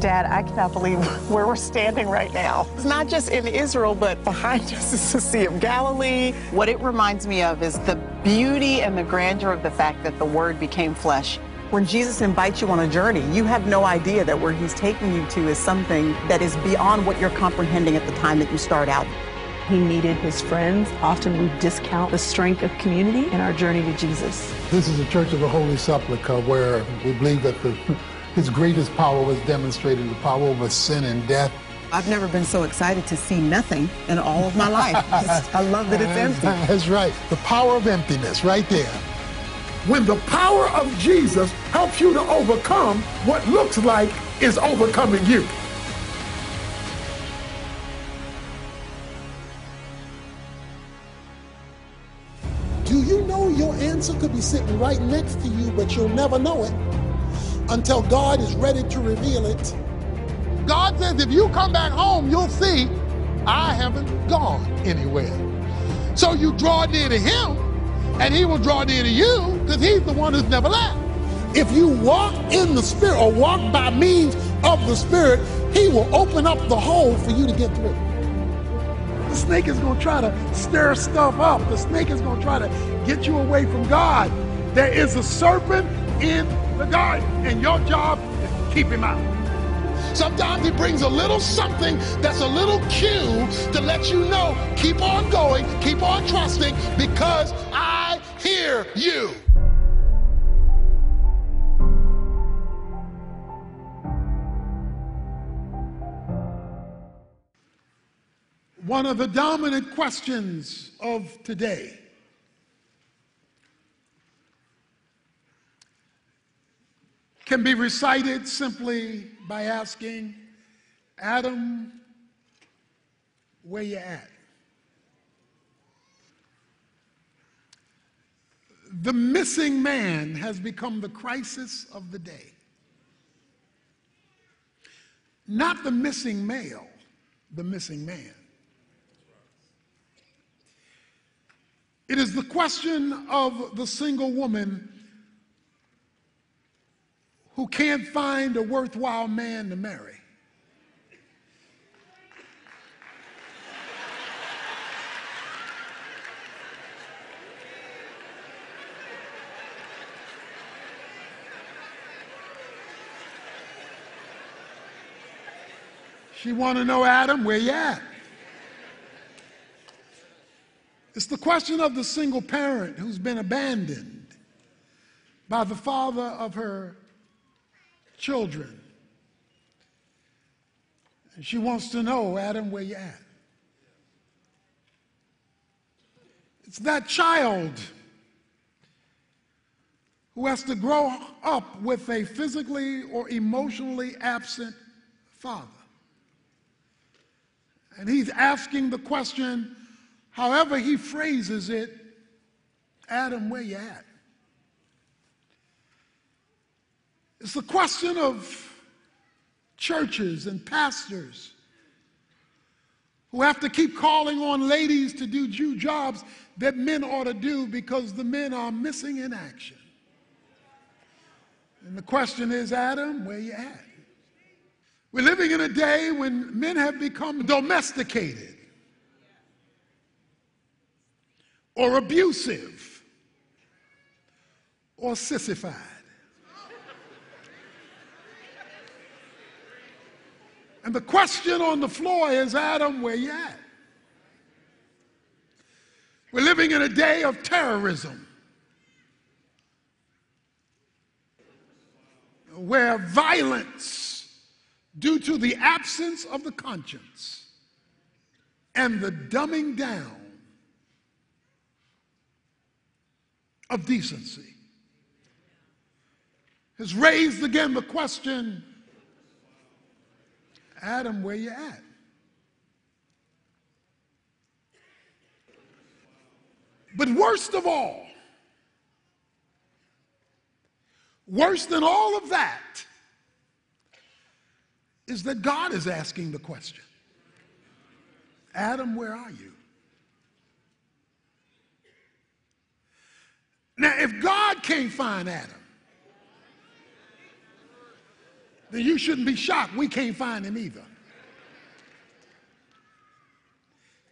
Dad, I cannot believe where we're standing right now. It's not just in Israel, but behind us is the Sea of Galilee. What it reminds me of is the beauty and the grandeur of the fact that the Word became flesh. When Jesus invites you on a journey, you have no idea that where He's taking you to is something that is beyond what you're comprehending at the time that you start out. He needed his friends. Often we discount the strength of community in our journey to Jesus. This is the Church of the Holy Sepulchre where we believe that the, his greatest power was demonstrated, the power over sin and death. I've never been so excited to see nothing in all of my life. I love that it's empty. That's right. The power of emptiness right there. When the power of Jesus helps you to overcome what looks like is overcoming you. Do you know your answer could be sitting right next to you, but you'll never know it until God is ready to reveal it? God says if you come back home, you'll see I haven't gone anywhere. So you draw near to him, and he will draw near to you because he's the one who's never left. If you walk in the Spirit or walk by means of the Spirit, He will open up the hole for you to get through. The snake is going to try to stir stuff up. The snake is going to try to get you away from God. There is a serpent in the garden, and your job is to keep him out. Sometimes he brings a little something that's a little cue to let you know keep on going, keep on trusting, because I hear you. One of the dominant questions of today can be recited simply by asking, Adam, where you at? The missing man has become the crisis of the day. Not the missing male, the missing man. It is the question of the single woman who can't find a worthwhile man to marry. She want to know, Adam, where you at? It's the question of the single parent who's been abandoned by the father of her children. And she wants to know, Adam, where you at? It's that child who has to grow up with a physically or emotionally absent father. And he's asking the question, however he phrases it, Adam, where you at? It's the question of churches and pastors who have to keep calling on ladies to do Jew jobs that men ought to do because the men are missing in action. And the question is, Adam, where you at? We're living in a day when men have become domesticated or abusive or sissified. And the question on the floor is Adam, where you at? We're living in a day of terrorism where violence, due to the absence of the conscience and the dumbing down of decency, has raised again the question Adam, where you at? But worst of all, worse than all of that, is that God is asking the question Adam, where are you? Now, if God can't find Adam, then you shouldn't be shocked. We can't find him either.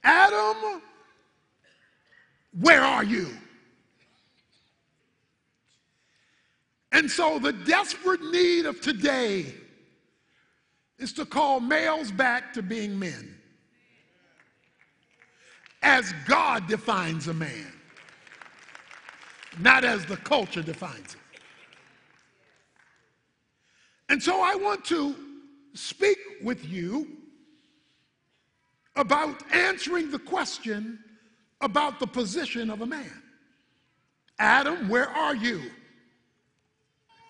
Adam, where are you? And so the desperate need of today is to call males back to being men as God defines a man, not as the culture defines it. And so I want to speak with you about answering the question about the position of a man. Adam, where are you?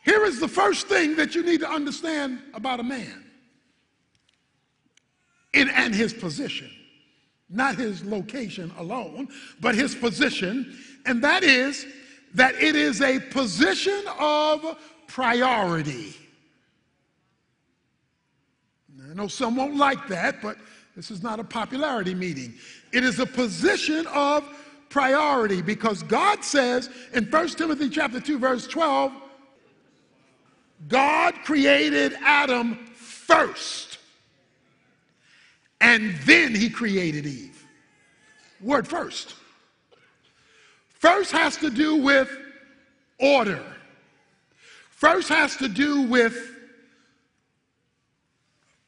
Here is the first thing that you need to understand about a man in, and his position. Not his location alone, but his position. And that is that it is a position of priority. I know some won't like that, but this is not a popularity meeting. It is a position of priority because God says in 1 Timothy chapter 2 verse 12 God created Adam first, and then he created Eve. Word first. First has to do with order, first has to do with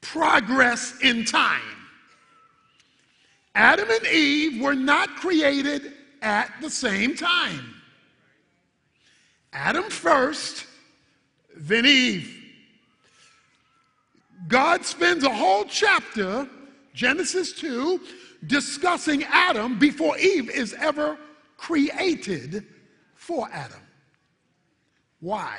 progress in time. Adam and Eve were not created at the same time. Adam first, then Eve. God spends a whole chapter, Genesis 2, discussing Adam before Eve is ever created for Adam. Why?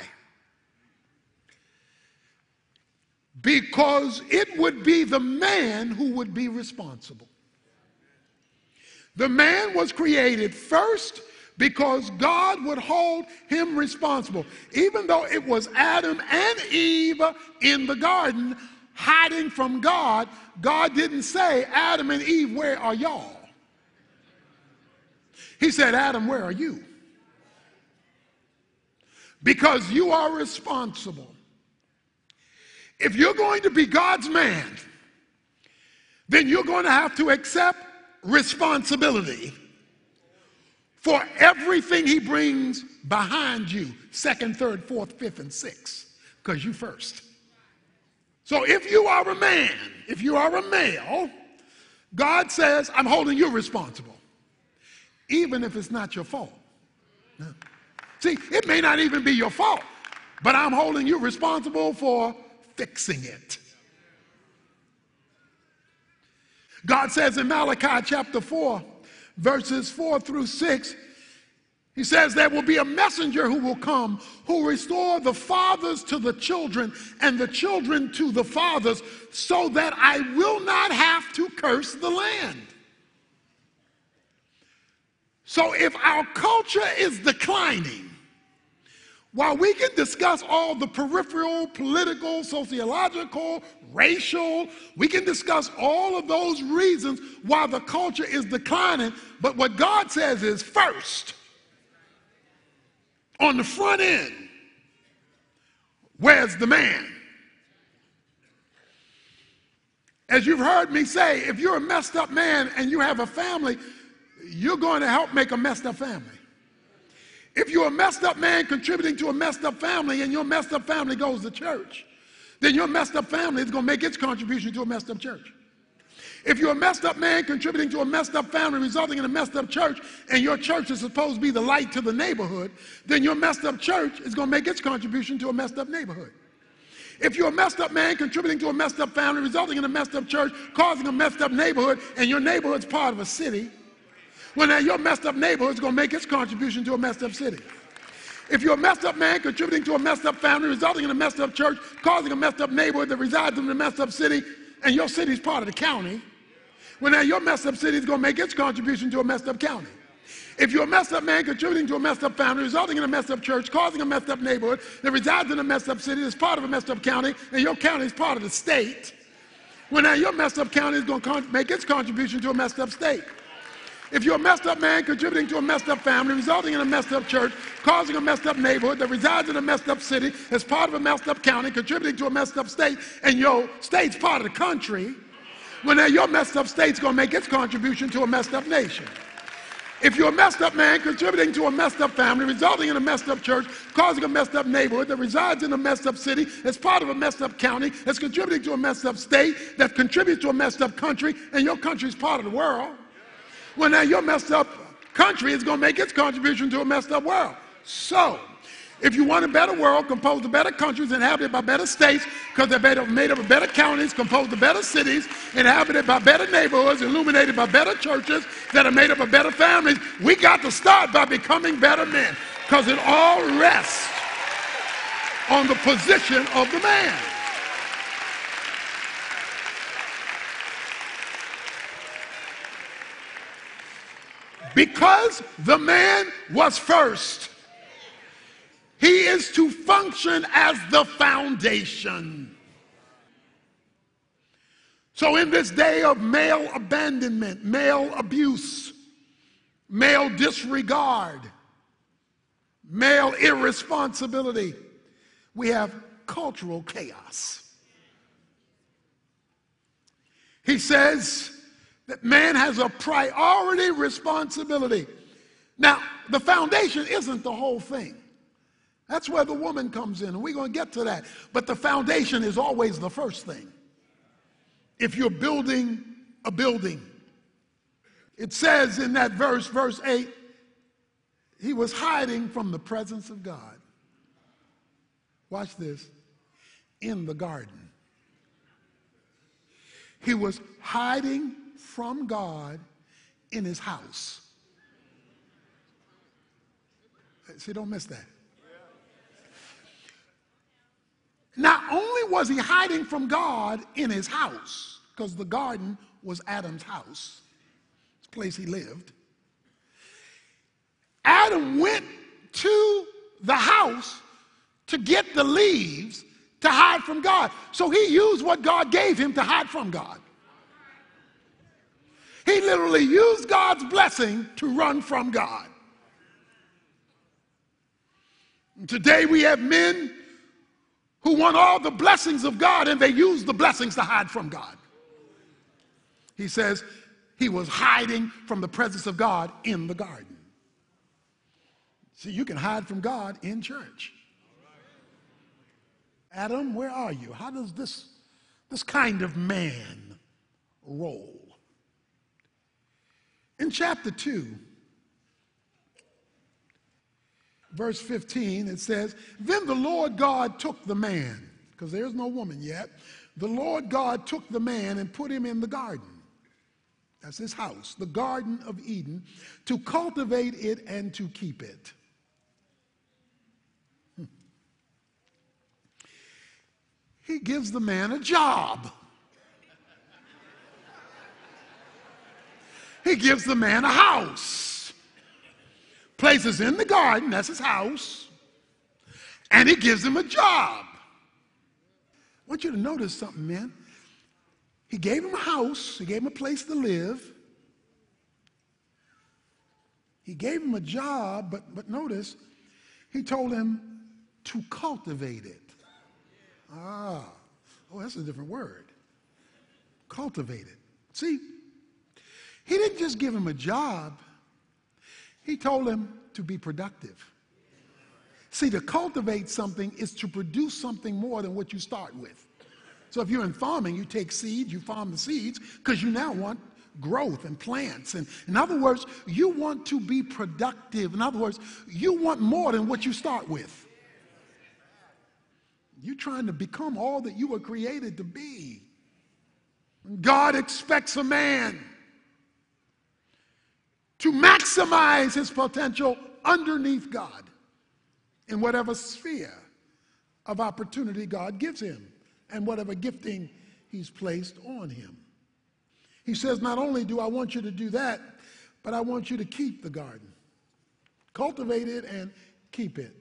Because it would be the man who would be responsible. The man was created first because God would hold him responsible. Even though it was Adam and Eve in the garden hiding from God, God didn't say, Adam and Eve, where are y'all? He said, Adam, where are you? Because you are responsible. If you're going to be God's man, then you're going to have to accept responsibility for everything he brings behind you second, third, fourth, fifth, and sixth, because you first. So if you are a man, if you are a male, God says, I'm holding you responsible, even if it's not your fault. No. See, it may not even be your fault, but I'm holding you responsible for fixing it. God says in Malachi chapter 4, verses 4 through 6, he says, There will be a messenger who will come who restore the fathers to the children and the children to the fathers, so that I will not have to curse the land. So if our culture is declining, while we can discuss all the peripheral, political, sociological, racial, we can discuss all of those reasons why the culture is declining, but what God says is first, on the front end, where's the man? As you've heard me say, if you're a messed up man and you have a family, you're going to help make a messed up family. If you're a messed up man contributing to a messed up family and your messed up family goes to church, then your messed up family is going to make its contribution to a messed up church. If you're a messed up man contributing to a messed up family resulting in a messed up church and your church is supposed to be the light to the neighborhood, then your messed up church is going to make its contribution to a messed up neighborhood. If you're a messed up man contributing to a messed up family resulting in a messed up church, causing a messed up neighborhood, and your neighborhood's part of a city, now your messed up neighborhood is going to make its contribution to a messed up city. If you're a messed up man contributing to a messed up family, resulting in a messed up church, causing a messed up neighborhood that resides in a messed up city, and your city's part of the county, well, now your messed up city is going to make its contribution to a messed up county. If you're a messed up man contributing to a messed up family, resulting in a messed up church, causing a messed up neighborhood that resides in a messed up city that's part of a messed up county, and your county is part of the state, well, now your messed up county is going to make its contribution to a messed up state. If you're a messed up man contributing to a messed up family, resulting in a messed up church, causing a messed up neighborhood that resides in a messed up city, as part of a messed up county, contributing to a messed up state, and your state's part of the country, well, now your messed up state's gonna make its contribution to a messed up nation. If you're a messed up man contributing to a messed up family, resulting in a messed up church, causing a messed up neighborhood that resides in a messed up city, as part of a messed up county, that's contributing to a messed up state, that contributes to a messed up country, and your country's part of the world, well, now your messed up country is going to make its contribution to a messed up world. So, if you want a better world composed of better countries inhabited by better states, because they're made, up of better counties, composed of better cities, inhabited by better neighborhoods, illuminated by better churches that are made up of better families, we got to start by becoming better men, because it all rests on the position of the man. Because the man was first, he is to function as the foundation. So, in this day of male abandonment, male abuse, male disregard, male irresponsibility, we have cultural chaos. He says, that man has a priority responsibility. Now, the foundation isn't the whole thing. That's where the woman comes in, and we're going to get to that. But the foundation is always the first thing. If you're building a building, it says in that verse, verse 8, he was hiding from the presence of God. Watch this in the garden. He was hiding from God in his house. See, don't miss that. Not only was he hiding from God in his house, because the garden was Adam's house, the place he lived, Adam went to the house to get the leaves to hide from God. So he used what God gave him to hide from God. He literally used God's blessing to run from God. And today we have men who want all the blessings of God and they use the blessings to hide from God. He says he was hiding from the presence of God in the garden. See, you can hide from God in church. Adam, where are you? How does this, this kind of man roll? In chapter 2, verse 15, it says, Then the Lord God took the man, because there's no woman yet. The Lord God took the man and put him in the garden. That's his house, the Garden of Eden, to cultivate it and to keep it. Hmm. He gives the man a job. He gives the man a house. Places in the garden, that's his house. And he gives him a job. I want you to notice something, man. He gave him a house, he gave him a place to live. He gave him a job, but, but notice, he told him to cultivate it. Ah, oh, that's a different word. Cultivate it. See, he didn't just give him a job, he told him to be productive. See, to cultivate something is to produce something more than what you start with. So if you're in farming, you take seeds, you farm the seeds, because you now want growth and plants. And in other words, you want to be productive. In other words, you want more than what you start with. You're trying to become all that you were created to be. God expects a man to maximize his potential underneath God in whatever sphere of opportunity God gives him and whatever gifting he's placed on him. He says, Not only do I want you to do that, but I want you to keep the garden, cultivate it and keep it.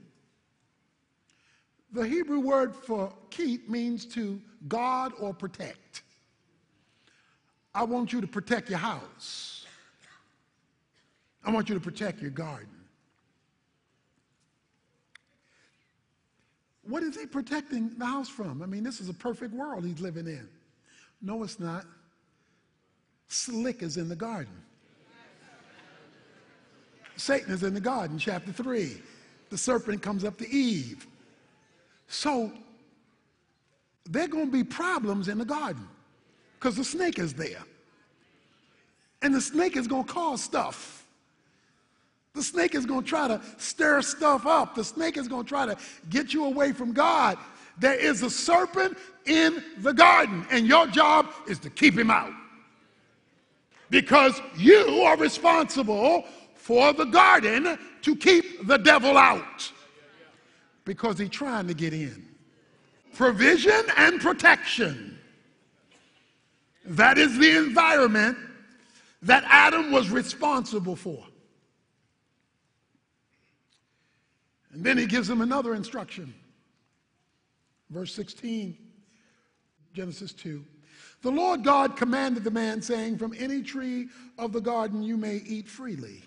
The Hebrew word for keep means to guard or protect. I want you to protect your house. I want you to protect your garden. What is he protecting the house from? I mean, this is a perfect world he's living in. No, it's not. Slick is in the garden. Satan is in the garden, chapter 3. The serpent comes up to Eve. So there are going to be problems in the garden because the snake is there. And the snake is going to cause stuff. The snake is going to try to stir stuff up. The snake is going to try to get you away from God. There is a serpent in the garden, and your job is to keep him out. Because you are responsible for the garden to keep the devil out. Because he's trying to get in. Provision and protection. That is the environment that Adam was responsible for. And then he gives him another instruction. Verse 16, Genesis 2. The Lord God commanded the man, saying, From any tree of the garden you may eat freely.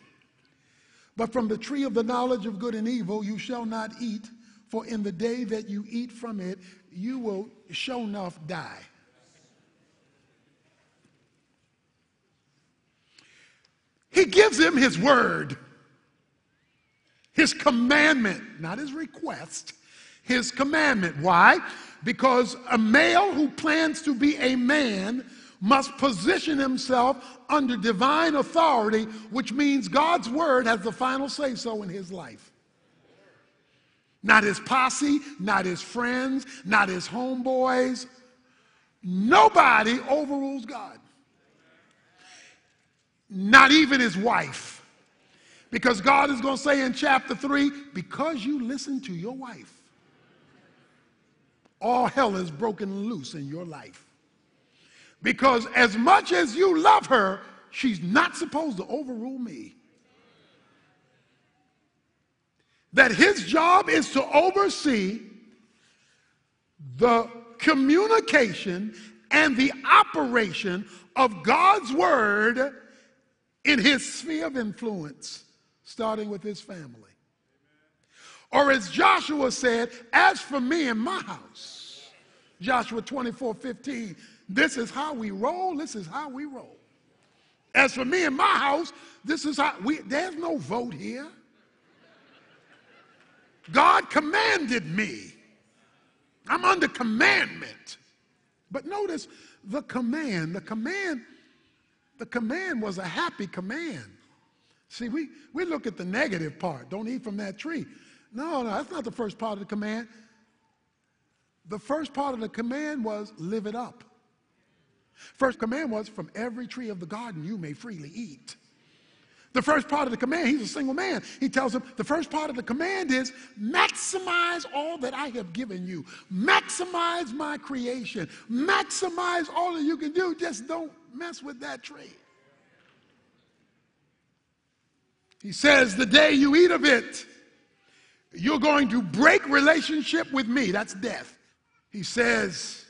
But from the tree of the knowledge of good and evil you shall not eat, for in the day that you eat from it, you will sure enough die. He gives him his word, his commandment, not his request, his commandment. Why? Because a male who plans to be a man must position himself under divine authority, which means God's word has the final say so in his life. Not his posse, not his friends, not his homeboys. Nobody overrules God not even his wife. Because God is going to say in chapter 3 because you listen to your wife, all hell is broken loose in your life. Because as much as you love her, she's not supposed to overrule me. That his job is to oversee the communication and the operation of God's word in his sphere of influence, starting with his family. Or as Joshua said, as for me and my house, Joshua 24 15, this is how we roll, this is how we roll. As for me and my house, this is how we, there's no vote here. God commanded me. I'm under commandment. But notice the command, the command the command was a happy command. See, we, we look at the negative part. Don't eat from that tree. No, no, that's not the first part of the command. The first part of the command was live it up. First command was from every tree of the garden you may freely eat. The first part of the command, he's a single man. He tells him the first part of the command is maximize all that I have given you. Maximize my creation. Maximize all that you can do. Just don't mess with that tree. He says, The day you eat of it, you're going to break relationship with me. That's death. He says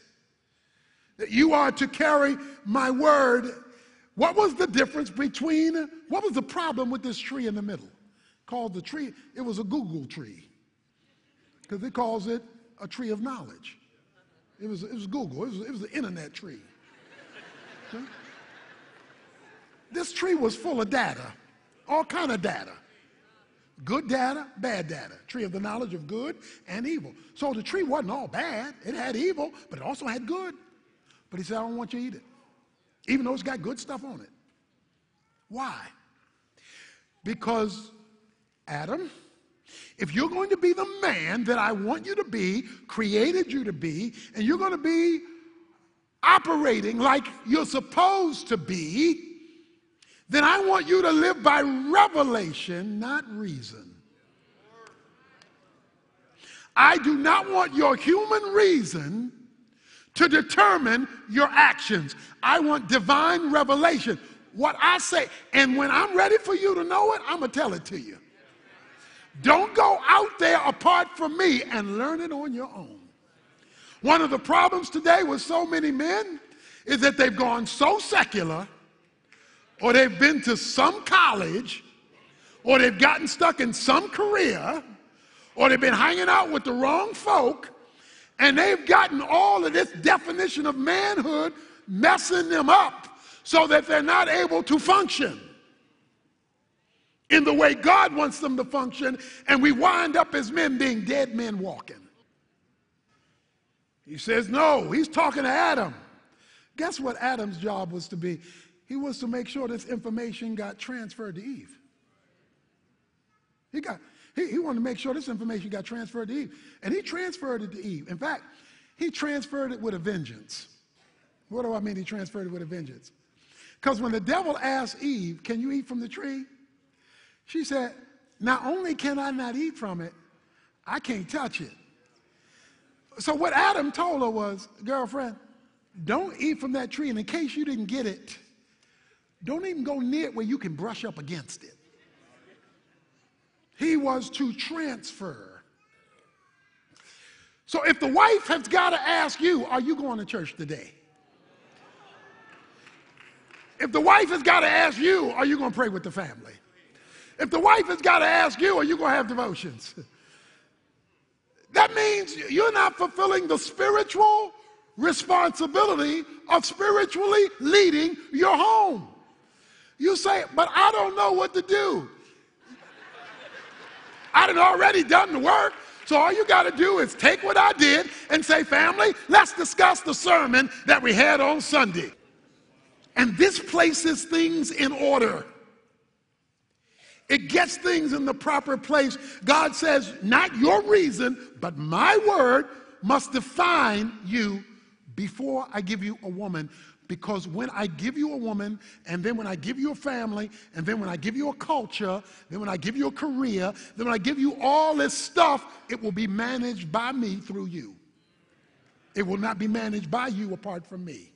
that you are to carry my word. What was the difference between, what was the problem with this tree in the middle? Called the tree, it was a Google tree. Because it calls it a tree of knowledge. It was, it was Google, it was, it was the internet tree. This tree was full of data, all kind of data. Good data, bad data. Tree of the knowledge of good and evil. So the tree wasn't all bad. It had evil, but it also had good. But he said, I don't want you to eat it. Even though it's got good stuff on it. Why? Because, Adam, if you're going to be the man that I want you to be, created you to be, and you're going to be operating like you're supposed to be, then I want you to live by revelation, not reason. I do not want your human reason to determine your actions. I want divine revelation. What I say, and when I'm ready for you to know it, I'm going to tell it to you. Don't go out there apart from me and learn it on your own. One of the problems today with so many men is that they've gone so secular or they've been to some college or they've gotten stuck in some career, or they've been hanging out with the wrong folk, and they've gotten all of this definition of manhood messing them up so that they're not able to function in the way God wants them to function, and we wind up as men being dead men walking. He says, No, he's talking to Adam. Guess what Adam's job was to be? He was to make sure this information got transferred to Eve. He, got, he, he wanted to make sure this information got transferred to Eve. And he transferred it to Eve. In fact, he transferred it with a vengeance. What do I mean he transferred it with a vengeance? Because when the devil asked Eve, Can you eat from the tree? She said, Not only can I not eat from it, I can't touch it. So what Adam told her was, Girlfriend, don't eat from that tree. And in case you didn't get it, don't even go near it where you can brush up against it. He was to transfer. So if the wife has got to ask you, Are you going to church today? If the wife has got to ask you, Are you going to pray with the family? If the wife has got to ask you, Are you going to have devotions? That means you're not fulfilling the spiritual responsibility of spiritually leading your home. You say, but I don't know what to do. I done already done the work. So all you got to do is take what I did and say, family, let's discuss the sermon that we had on Sunday. And this places things in order. It gets things in the proper place. God says, not your reason, but my word must define you before I give you a woman. Because when I give you a woman, and then when I give you a family, and then when I give you a culture, then when I give you a career, then when I give you all this stuff, it will be managed by me through you. It will not be managed by you apart from me.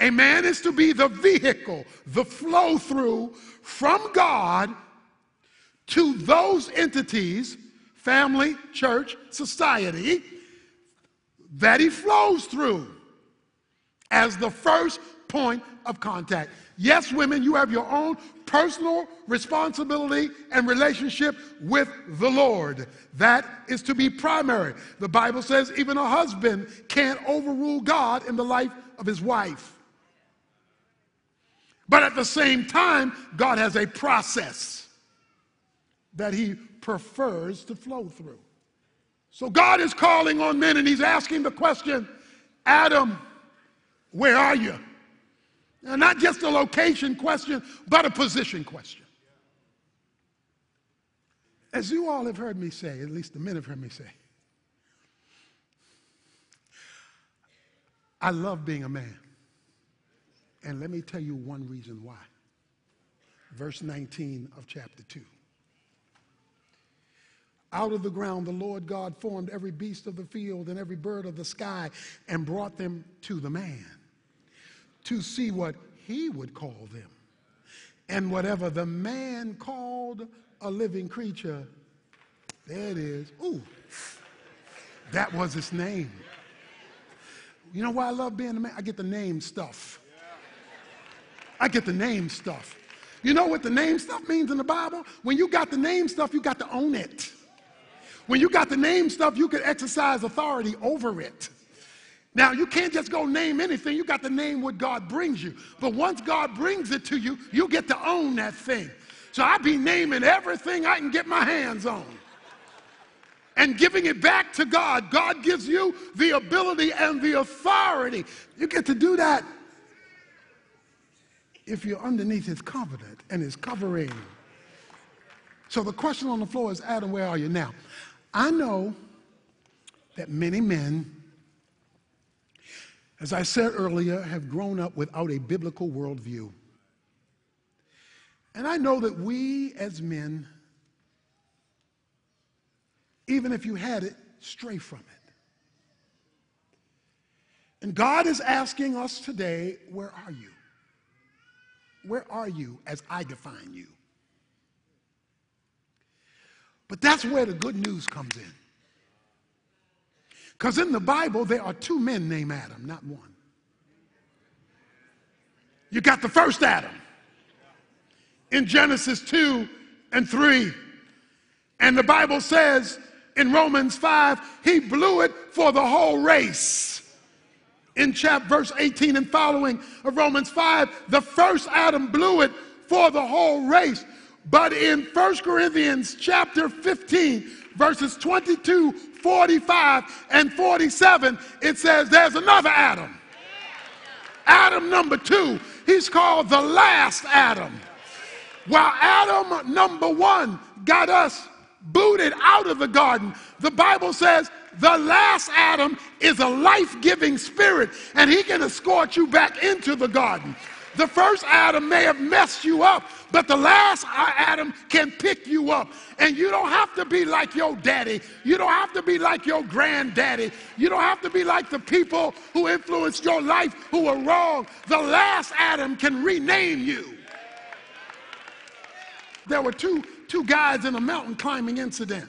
A man is to be the vehicle, the flow through from God to those entities, family, church, society, that he flows through as the first point of contact. Yes, women, you have your own personal responsibility and relationship with the Lord. That is to be primary. The Bible says even a husband can't overrule God in the life of his wife. But at the same time, God has a process that He prefers to flow through. So God is calling on men and He's asking the question Adam, where are you? Now, not just a location question, but a position question. As you all have heard me say, at least the men have heard me say, I love being a man. And let me tell you one reason why. Verse 19 of chapter 2. Out of the ground, the Lord God formed every beast of the field and every bird of the sky and brought them to the man to see what he would call them. And whatever the man called a living creature, there it is. Ooh, that was its name. You know why I love being a man? I get the name stuff. I get the name stuff. You know what the name stuff means in the Bible? When you got the name stuff, you got to own it. When you got the name stuff, you can exercise authority over it. Now, you can't just go name anything. You got to name what God brings you. But once God brings it to you, you get to own that thing. So I be naming everything I can get my hands on and giving it back to God. God gives you the ability and the authority. You get to do that if you're underneath his covenant and his covering. So the question on the floor is Adam, where are you now? I know that many men, as I said earlier, have grown up without a biblical worldview. And I know that we as men, even if you had it, stray from it. And God is asking us today, where are you? Where are you as I define you? But that's where the good news comes in. Because in the Bible, there are two men named Adam, not one. You got the first Adam, in Genesis 2 and 3. And the Bible says in Romans 5, he blew it for the whole race. In chapter verse 18 and following of Romans 5, the first Adam blew it for the whole race. But in 1 Corinthians chapter 15, verses 22, 45, and 47, it says there's another Adam. Adam number two. He's called the last Adam. While Adam number one got us booted out of the garden, the Bible says the last Adam is a life giving spirit and he can escort you back into the garden. The first Adam may have messed you up, but the last Adam can pick you up. And you don't have to be like your daddy. You don't have to be like your granddaddy. You don't have to be like the people who influenced your life who were wrong. The last Adam can rename you. There were two, two guys in a mountain climbing incident.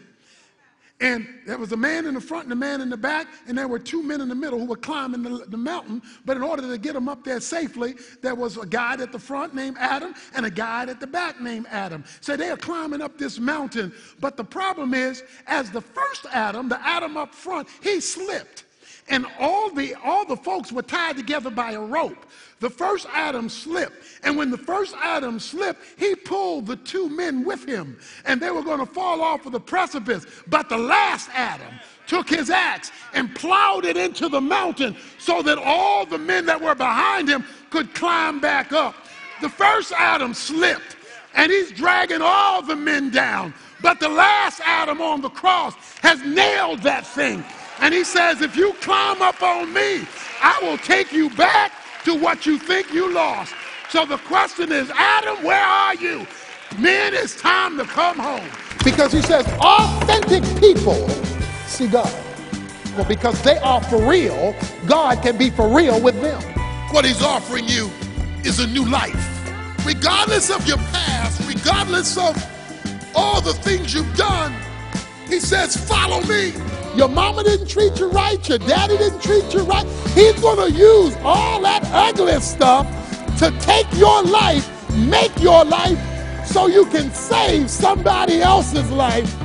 And there was a man in the front and a man in the back, and there were two men in the middle who were climbing the, the, mountain. But in order to get them up there safely, there was a guide at the front named Adam and a guide at the back named Adam. So they are climbing up this mountain. But the problem is, as the first Adam, the Adam up front, he slipped. And all the, all the folks were tied together by a rope. The first Adam slipped. And when the first Adam slipped, he pulled the two men with him. And they were going to fall off of the precipice. But the last Adam took his axe and plowed it into the mountain so that all the men that were behind him could climb back up. The first Adam slipped and he's dragging all the men down. But the last Adam on the cross has nailed that thing. And he says, if you climb up on me, I will take you back to what you think you lost. So the question is, Adam, where are you? Men, it's time to come home. Because he says authentic people see God. Well, because they are for real, God can be for real with them. What he's offering you is a new life. Regardless of your past, regardless of all the things you've done, he says, follow me. Your mama didn't treat you right, your daddy didn't treat you right. He's going to use all that ugly stuff to take your life, make your life so you can save somebody else's life